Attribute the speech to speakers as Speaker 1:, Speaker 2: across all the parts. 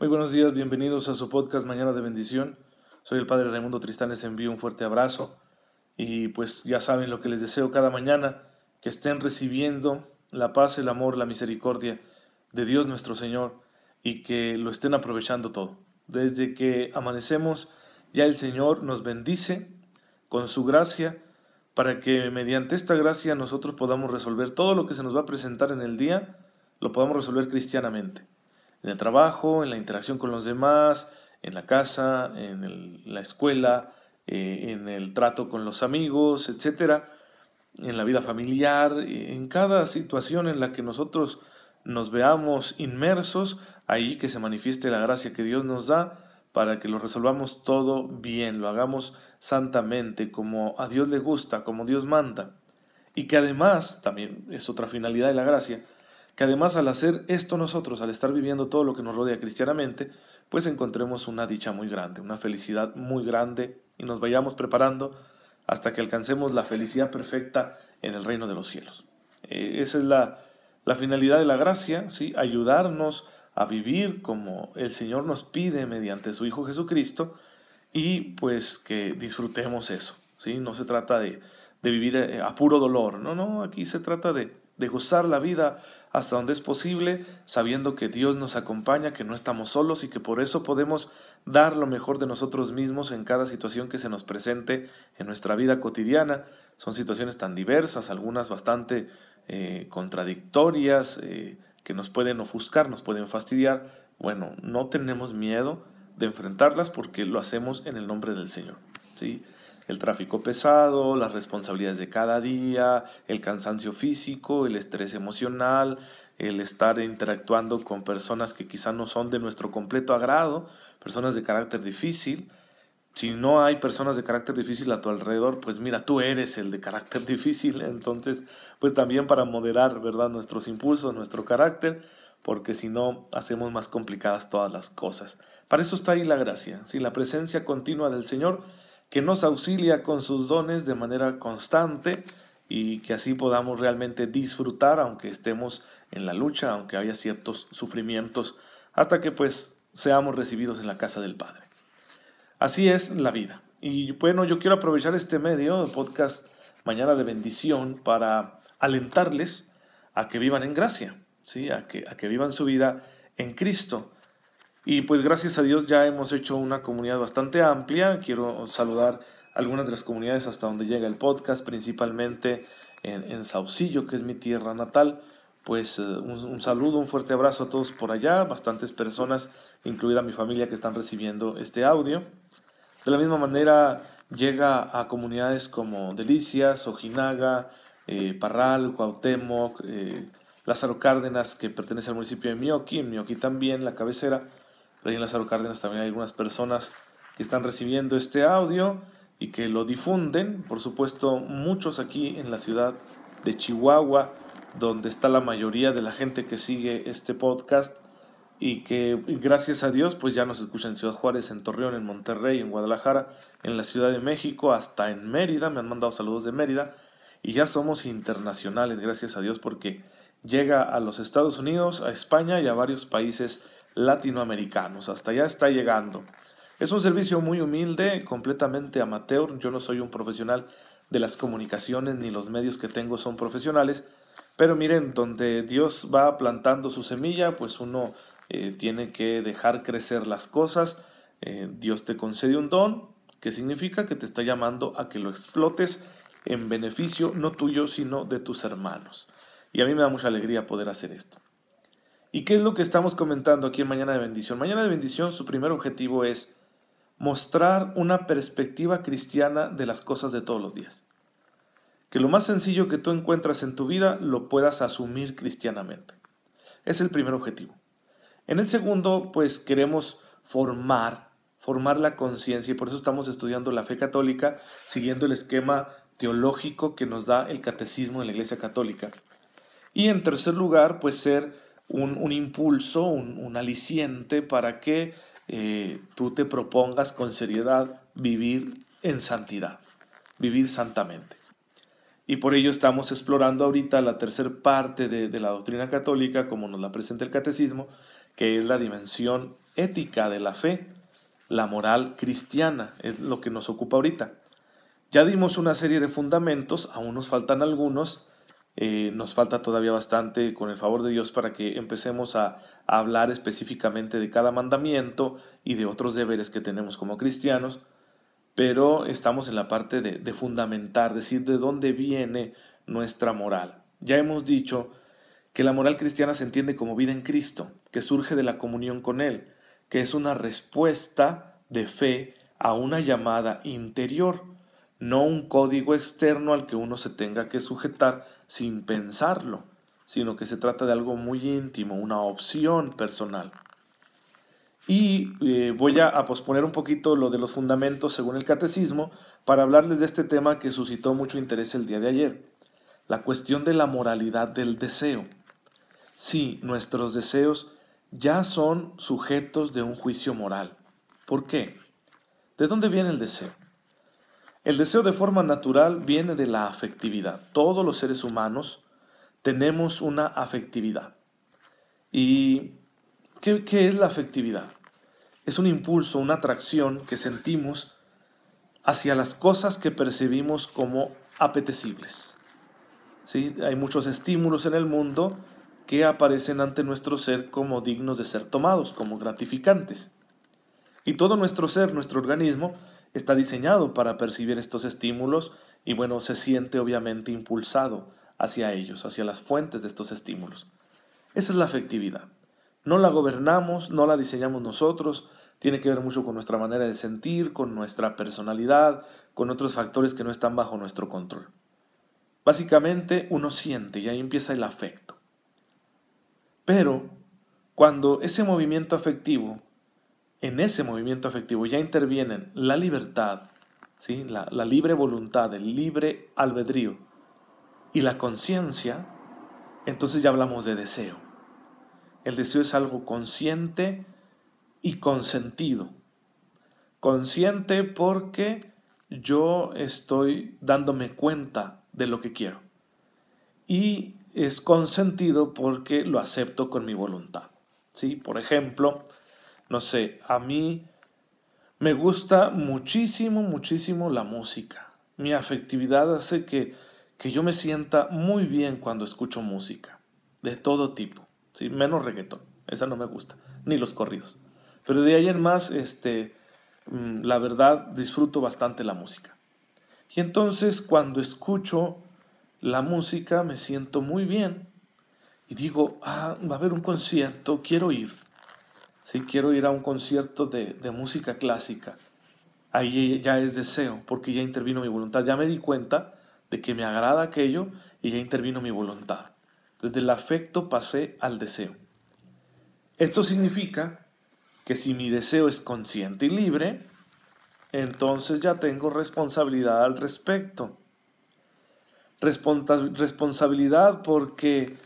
Speaker 1: Muy buenos días, bienvenidos a su podcast Mañana de Bendición. Soy el Padre Raimundo Tristán, les envío un fuerte abrazo y pues ya saben lo que les deseo cada mañana, que estén recibiendo la paz, el amor, la misericordia de Dios nuestro Señor y que lo estén aprovechando todo. Desde que amanecemos, ya el Señor nos bendice con su gracia para que mediante esta gracia nosotros podamos resolver todo lo que se nos va a presentar en el día, lo podamos resolver cristianamente en el trabajo, en la interacción con los demás, en la casa, en la escuela, eh, en el trato con los amigos, etcétera, en la vida familiar, en cada situación en la que nosotros nos veamos inmersos, ahí que se manifieste la gracia que Dios nos da para que lo resolvamos todo bien, lo hagamos santamente, como a Dios le gusta, como Dios manda. Y que además, también es otra finalidad de la gracia, que además al hacer esto nosotros, al estar viviendo todo lo que nos rodea cristianamente, pues encontremos una dicha muy grande, una felicidad muy grande y nos vayamos preparando hasta que alcancemos la felicidad perfecta en el reino de los cielos. Eh, esa es la, la, finalidad de la gracia, ¿sí? ayudarnos a vivir como el Señor nos pide mediante su Hijo Jesucristo y pues que disfrutemos eso. ¿sí? No se trata de, de vivir eh, a puro dolor, no, no, aquí se trata de de gozar la vida hasta donde es posible, sabiendo que Dios nos acompaña, que no estamos solos y que por eso podemos dar lo mejor de nosotros mismos en cada situación que se nos presente en nuestra vida cotidiana. Son situaciones tan diversas, algunas bastante eh, contradictorias, eh, que nos pueden ofuscar, nos pueden fastidiar. Bueno, no tenemos miedo de enfrentarlas porque lo hacemos en el nombre del Señor. ¿sí? El tráfico pesado, las responsabilidades de cada día, el cansancio físico, el estrés emocional, el estar interactuando con personas que quizá no son de nuestro completo agrado, personas de carácter difícil. Si no hay personas de carácter difícil a tu alrededor, pues mira, tú eres el de carácter difícil. Entonces, pues también para moderar, ¿verdad? Nuestros impulsos, nuestro carácter, porque si no, hacemos más complicadas todas las cosas. Para eso está ahí la gracia, si la presencia continua del Señor que nos auxilia con sus dones de manera constante y que así podamos realmente disfrutar aunque estemos en la lucha, aunque haya ciertos sufrimientos, hasta que pues seamos recibidos en la casa del Padre. Así es la vida. Y bueno, yo quiero aprovechar este medio, el podcast Mañana de Bendición, para alentarles a que vivan en gracia, ¿sí? a, que, a que vivan su vida en Cristo. Y pues gracias a Dios ya hemos hecho una comunidad bastante amplia. Quiero saludar algunas de las comunidades hasta donde llega el podcast, principalmente en, Saucillo, que es mi tierra natal. Pues eh, un, saludo, un fuerte abrazo a todos por allá, bastantes personas, incluida mi familia, que están recibiendo este audio. De la misma manera llega a comunidades como Delicias, Ojinaga, eh, Parral, Cuauhtémoc, eh, Lázaro Cárdenas, que pertenece al municipio de Mioqui, en Mioqui también, la cabecera, en Lázaro Cárdenas también hay algunas personas que están recibiendo este audio y que lo difunden. Por supuesto, muchos aquí en la ciudad de Chihuahua, donde está la mayoría de la gente que sigue este podcast y que gracias a Dios pues ya nos escuchan en Ciudad Juárez, en Torreón, en Monterrey, en Guadalajara, en la Ciudad de México, hasta en Mérida, me han mandado saludos de Mérida y ya somos internacionales, gracias a Dios porque llega a los Estados Unidos, a España y a varios países latinoamericanos. Hasta allá está llegando. Es un servicio muy humilde, completamente amateur. Yo no soy un profesional de las comunicaciones ni los medios que tengo son profesionales. Pero miren, donde Dios va plantando su semilla, pues uno eh, tiene que dejar crecer las cosas. Eh, Dios te concede un don, que significa que te está llamando a que lo explotes en beneficio no tuyo, sino de tus hermanos. Y a mí me da mucha alegría poder hacer esto. ¿Y qué es lo que estamos comentando aquí en Mañana de Bendición? Mañana de Bendición, su primer objetivo es mostrar una perspectiva cristiana de las cosas de todos los días. Que lo más sencillo que tú encuentras en tu vida lo puedas asumir cristianamente. Es el primer objetivo. En el segundo, pues queremos formar, formar la conciencia y por eso estamos estudiando la fe católica siguiendo el esquema teológico que nos da el catecismo de la Iglesia Católica. Y en tercer lugar, pues ser un, impulso, un, aliciente para que eh, tú te propongas con seriedad vivir en santidad, vivir santamente. Y por ello estamos explorando ahorita la tercera parte de, la doctrina católica, como nos la presenta el catecismo, que es la dimensión ética de la fe, la moral cristiana, es lo que nos ocupa ahorita. Ya dimos una serie de fundamentos, aún nos faltan algunos, eh, nos falta todavía bastante con el favor de Dios para que empecemos a, hablar específicamente de cada mandamiento y de otros deberes que tenemos como cristianos, pero estamos en la parte de, de fundamentar, decir de dónde viene nuestra moral. Ya hemos dicho que la moral cristiana se entiende como vida en Cristo, que surge de la comunión con Él, que es una respuesta de fe a una llamada interior, no un código externo al que uno se tenga que sujetar sin pensarlo, sino que se trata de algo muy íntimo, una opción personal. Y eh, voy a, posponer un poquito lo de los fundamentos según el catecismo para hablarles de este tema que suscitó mucho interés el día de ayer, la cuestión de la moralidad del deseo. Sí, nuestros deseos ya son sujetos de un juicio moral. ¿Por qué? ¿De dónde viene el deseo? El deseo de forma natural viene de la afectividad. Todos los seres humanos tenemos una afectividad. ¿Y qué, es la afectividad? Es un impulso, una atracción que sentimos hacia las cosas que percibimos como apetecibles. ¿Sí? Hay muchos estímulos en el mundo que aparecen ante nuestro ser como dignos de ser tomados, como gratificantes. Y todo nuestro ser, nuestro organismo, está diseñado para percibir estos estímulos y bueno, se siente obviamente impulsado hacia ellos, hacia las fuentes de estos estímulos. Esa es la afectividad. No la gobernamos, no la diseñamos nosotros, tiene que ver mucho con nuestra manera de sentir, con nuestra personalidad, con otros factores que no están bajo nuestro control. Básicamente uno siente y ahí empieza el afecto. Pero cuando ese movimiento afectivo en ese movimiento afectivo ya intervienen la libertad, ¿sí? la, la libre voluntad, el libre albedrío y la conciencia, entonces ya hablamos de deseo. El deseo es algo consciente y consentido. Consciente porque yo estoy dándome cuenta de lo que quiero. Y es consentido porque lo acepto con mi voluntad. ¿sí? Por ejemplo, no sé, a mí me gusta muchísimo, muchísimo la música. Mi afectividad hace que, que yo me sienta muy bien cuando escucho música, de todo tipo, ¿sí? menos reggaetón, esa no me gusta, ni los corridos. Pero de ahí en más, este, mm, la verdad, disfruto bastante la música. Y entonces cuando escucho la música me siento muy bien y digo, ah, va a haber un concierto, quiero ir si quiero ir a un concierto de, música clásica, ahí ya es deseo, porque ya intervino mi voluntad. Ya me di cuenta de que me agrada aquello y ya intervino mi voluntad. Desde el afecto pasé al deseo. Esto significa que si mi deseo es consciente y libre, entonces ya tengo responsabilidad al respecto. responsabilidad porque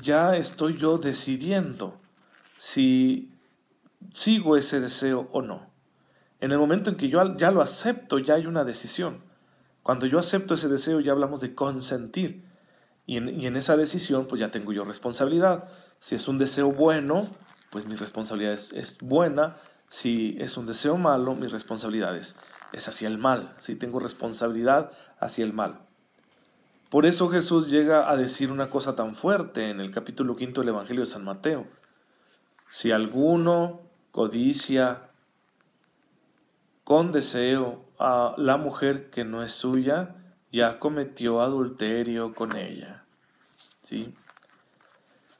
Speaker 1: ya estoy yo decidiendo si sigo ese deseo o no. En el momento en que yo ya lo acepto, ya hay una decisión. Cuando yo acepto ese deseo, ya hablamos de consentir. Y en, esa decisión, pues ya tengo yo responsabilidad. Si es un deseo bueno, pues mi responsabilidad es, buena. Si es un deseo malo, mi responsabilidad es, hacia el mal. Si tengo responsabilidad hacia el mal. Por eso Jesús llega a decir una cosa tan fuerte en el capítulo quinto del Evangelio de San Mateo. Si alguno codicia con deseo a la mujer que no es suya, ya cometió adulterio con ella. ¿Sí?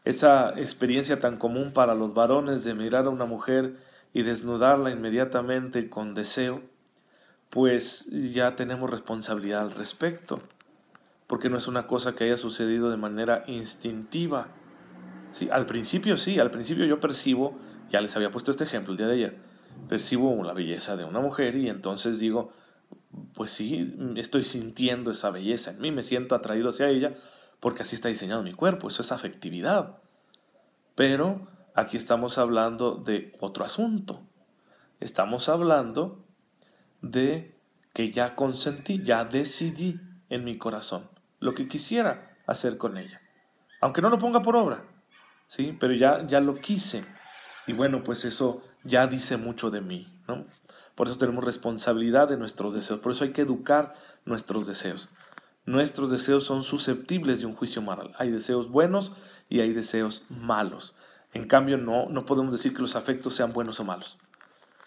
Speaker 1: Esa experiencia tan común para los varones de mirar a una mujer y desnudarla inmediatamente con deseo, pues ya tenemos responsabilidad al respecto, porque no es una cosa que haya sucedido de manera instintiva. ¿Sí? Al principio sí, al principio yo percibo ya les había puesto este ejemplo el día de ayer. Percibo la belleza de una mujer y entonces digo, pues sí, estoy sintiendo esa belleza en mí, me siento atraído hacia ella porque así está diseñado mi cuerpo, eso es afectividad. Pero aquí estamos hablando de otro asunto. Estamos hablando de que ya consentí, ya decidí en mi corazón lo que quisiera hacer con ella. Aunque no lo ponga por obra, ¿sí? Pero ya, ya lo quise. Y bueno, pues eso ya dice mucho de mí, ¿no? Por eso tenemos responsabilidad de nuestros deseos, por eso hay que educar nuestros deseos. Nuestros deseos son susceptibles de un juicio moral. Hay deseos buenos y hay deseos malos. En cambio, no, no podemos decir que los afectos sean buenos o malos.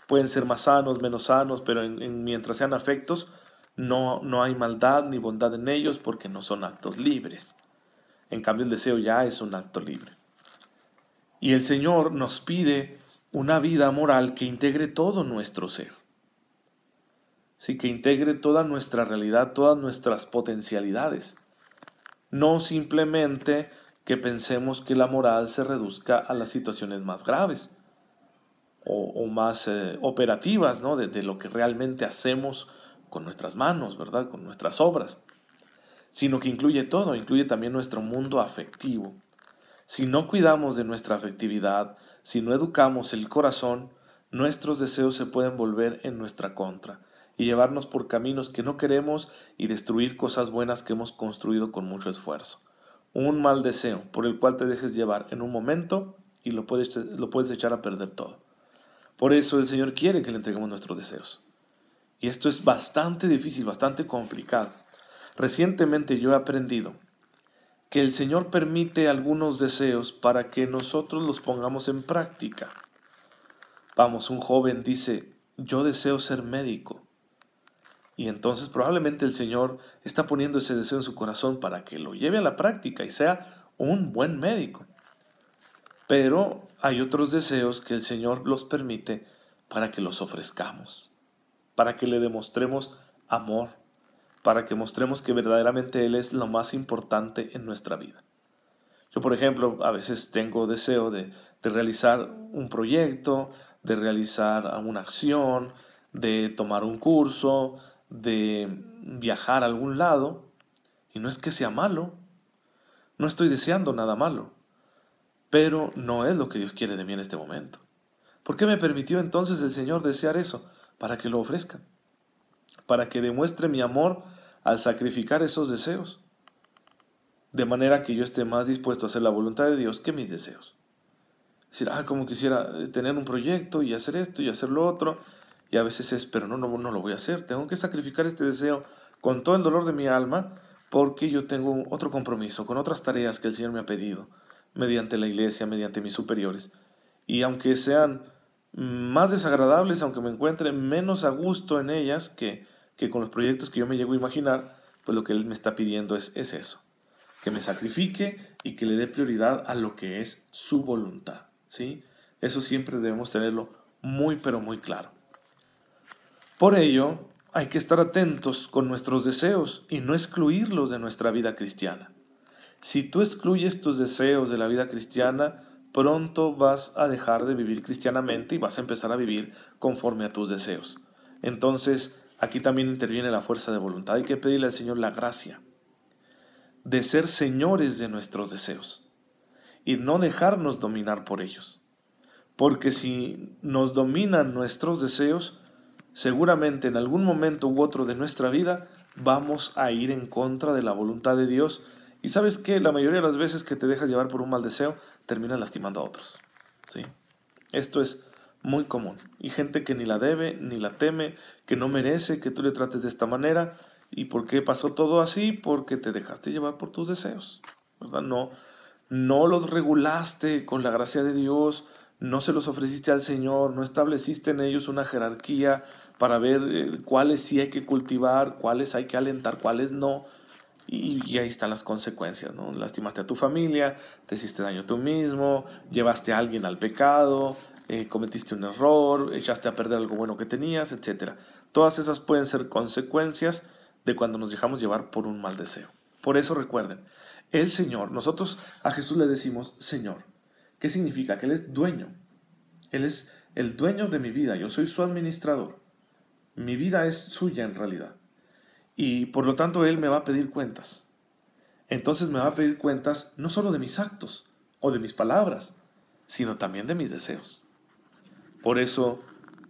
Speaker 1: Pueden ser más sanos, menos sanos, pero mientras sean afectos, no, no hay maldad ni bondad en ellos porque no son actos libres. En cambio, el deseo ya es un acto libre. Y el Señor nos pide una vida moral que integre todo nuestro ser. Sí, que integre toda nuestra realidad, todas nuestras potencialidades. No simplemente que pensemos que la moral se reduzca a las situaciones más graves o, más eh, operativas, ¿no? De, de lo que realmente hacemos con nuestras manos, ¿verdad? Con nuestras obras. Sino que incluye todo, incluye también nuestro mundo afectivo. Si no cuidamos de nuestra afectividad, si no educamos el corazón, nuestros deseos se pueden volver en nuestra contra y llevarnos por caminos que no queremos y destruir cosas buenas que hemos construido con mucho esfuerzo. Un mal deseo por el cual te dejes llevar en un momento y lo puedes, lo puedes echar a perder todo. Por eso el Señor quiere que le entreguemos nuestros deseos. Y esto es bastante difícil, bastante complicado. Recientemente yo he aprendido que el Señor permite algunos deseos para que nosotros los pongamos en práctica. Vamos, un joven dice, yo deseo ser médico. Y entonces probablemente el Señor está poniendo ese deseo en su corazón para que lo lleve a la práctica y sea un buen médico. Pero hay otros deseos que el Señor los permite para que los ofrezcamos, para que le demostremos amor, para que mostremos que verdaderamente Él es lo más importante en nuestra vida. Yo, por ejemplo, a veces tengo deseo de, realizar un proyecto, de realizar una acción, de tomar un curso, de viajar a algún lado, y no es que sea malo, no estoy deseando nada malo, pero no es lo que Dios quiere de mí en este momento. ¿Por qué me permitió entonces el Señor desear eso? Para que lo ofrezca para que demuestre mi amor al sacrificar esos deseos, de manera que yo esté más dispuesto a hacer la voluntad de Dios que mis deseos. Decir, ah, como quisiera eh, tener un proyecto y hacer esto y hacer lo otro, y a veces es, pero no, no, no lo voy a hacer, tengo que sacrificar este deseo con todo el dolor de mi alma, porque yo tengo otro compromiso con otras tareas que el Señor me ha pedido, mediante la iglesia, mediante mis superiores. Y aunque sean más desagradables, aunque me encuentre menos a gusto en ellas que, que con los proyectos que yo me llego a imaginar, pues lo que Él me está pidiendo es, es eso, que me sacrifique y que le dé prioridad a lo que es su voluntad. ¿sí? Eso siempre debemos tenerlo muy pero muy claro. Por ello, hay que estar atentos con nuestros deseos y no excluirlos de nuestra vida cristiana. Si tú excluyes tus deseos de la vida cristiana, pronto vas a dejar de vivir cristianamente y vas a empezar a vivir conforme a tus deseos. Entonces, aquí también interviene la fuerza de voluntad. Hay que pedirle al Señor la gracia de ser señores de nuestros deseos y no dejarnos dominar por ellos. Porque si nos dominan nuestros deseos, seguramente en algún momento u otro de nuestra vida vamos a ir en contra de la voluntad de Dios. Y sabes que la mayoría de las veces que te dejas llevar por un mal deseo, terminan lastimando a otros. ¿sí? Esto es muy común. Y gente que ni la debe, ni la teme, que no merece que tú le trates de esta manera. ¿Y por qué pasó todo así? Porque te dejaste llevar por tus deseos. ¿verdad? No, no los regulaste con la gracia de Dios, no se los ofreciste al Señor, no estableciste en ellos una jerarquía para ver eh, cuáles sí hay que cultivar, cuáles hay que alentar, cuáles no. Y, ahí están las consecuencias, ¿no? Lastimaste a tu familia, te hiciste daño tú mismo, llevaste a alguien al pecado, eh, cometiste un error, echaste a perder algo bueno que tenías, etc. Todas esas pueden ser consecuencias de cuando nos dejamos llevar por un mal deseo. Por eso recuerden, el Señor, nosotros a Jesús le decimos Señor. ¿Qué significa? Que Él es dueño. Él es el dueño de mi vida, yo soy su administrador. Mi vida es suya en realidad y por lo tanto Él me va a pedir cuentas. Entonces me va a pedir cuentas no solo de mis actos o de mis palabras, sino también de mis deseos. Por eso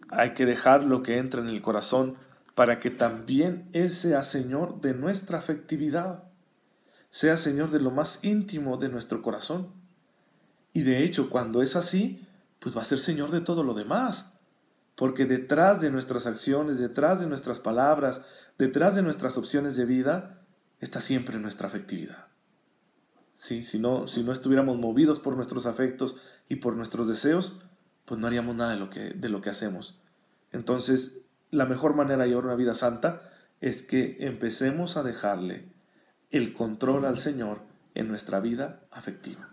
Speaker 1: hay que dejar lo que entra en el corazón para que también Él sea Señor de nuestra afectividad, sea Señor de lo más íntimo de nuestro corazón. Y de hecho, cuando es así, pues va a ser Señor de todo lo demás. Porque detrás de nuestras acciones, detrás de nuestras palabras, detrás de nuestras opciones de vida, está siempre nuestra afectividad. ¿Sí? Si, no, si no estuviéramos movidos por nuestros afectos y por nuestros deseos, pues no haríamos nada de lo que, de lo que hacemos. Entonces, la mejor manera de llevar una vida santa es que empecemos a dejarle el control al Señor en nuestra vida afectiva.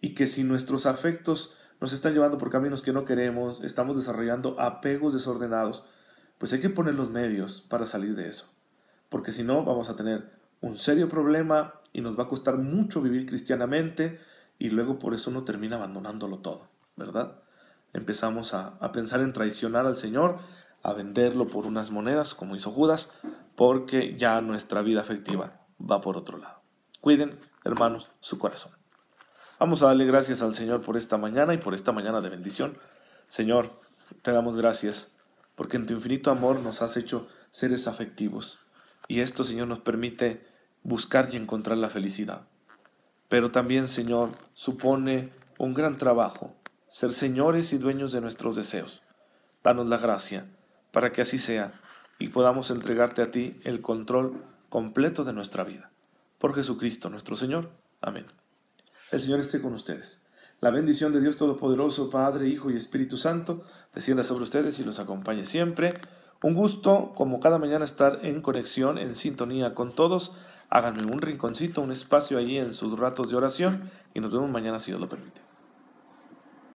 Speaker 1: Y que si nuestros afectos nos están llevando por caminos que no queremos, estamos desarrollando apegos desordenados, pues hay que poner los medios para salir de eso. Porque si no, vamos a tener un serio problema y nos va a costar mucho vivir cristianamente y luego por eso uno termina abandonándolo todo, ¿verdad? Empezamos a, a pensar en traicionar al Señor a venderlo por unas monedas, como hizo Judas, porque ya nuestra vida afectiva va por otro lado. Cuiden, hermanos, su corazón. Vamos a darle gracias al Señor por esta mañana y por esta mañana de bendición. Señor, te damos gracias porque en tu infinito amor nos has hecho seres afectivos. Y esto, Señor, nos permite buscar y encontrar la felicidad. Pero también, Señor, supone un gran trabajo ser señores y dueños de nuestros deseos. Danos la gracia para que así sea y podamos entregarte a ti el control completo de nuestra vida. Por Jesucristo nuestro Señor. Amén. El Señor esté con ustedes. La bendición de Dios Todopoderoso, Padre, Hijo y Espíritu Santo, descienda sobre ustedes y los acompañe siempre. Un gusto, como cada mañana, estar en conexión, en sintonía con todos. Háganme un rinconcito, un espacio allí en sus ratos de oración y nos vemos mañana si Dios lo permite.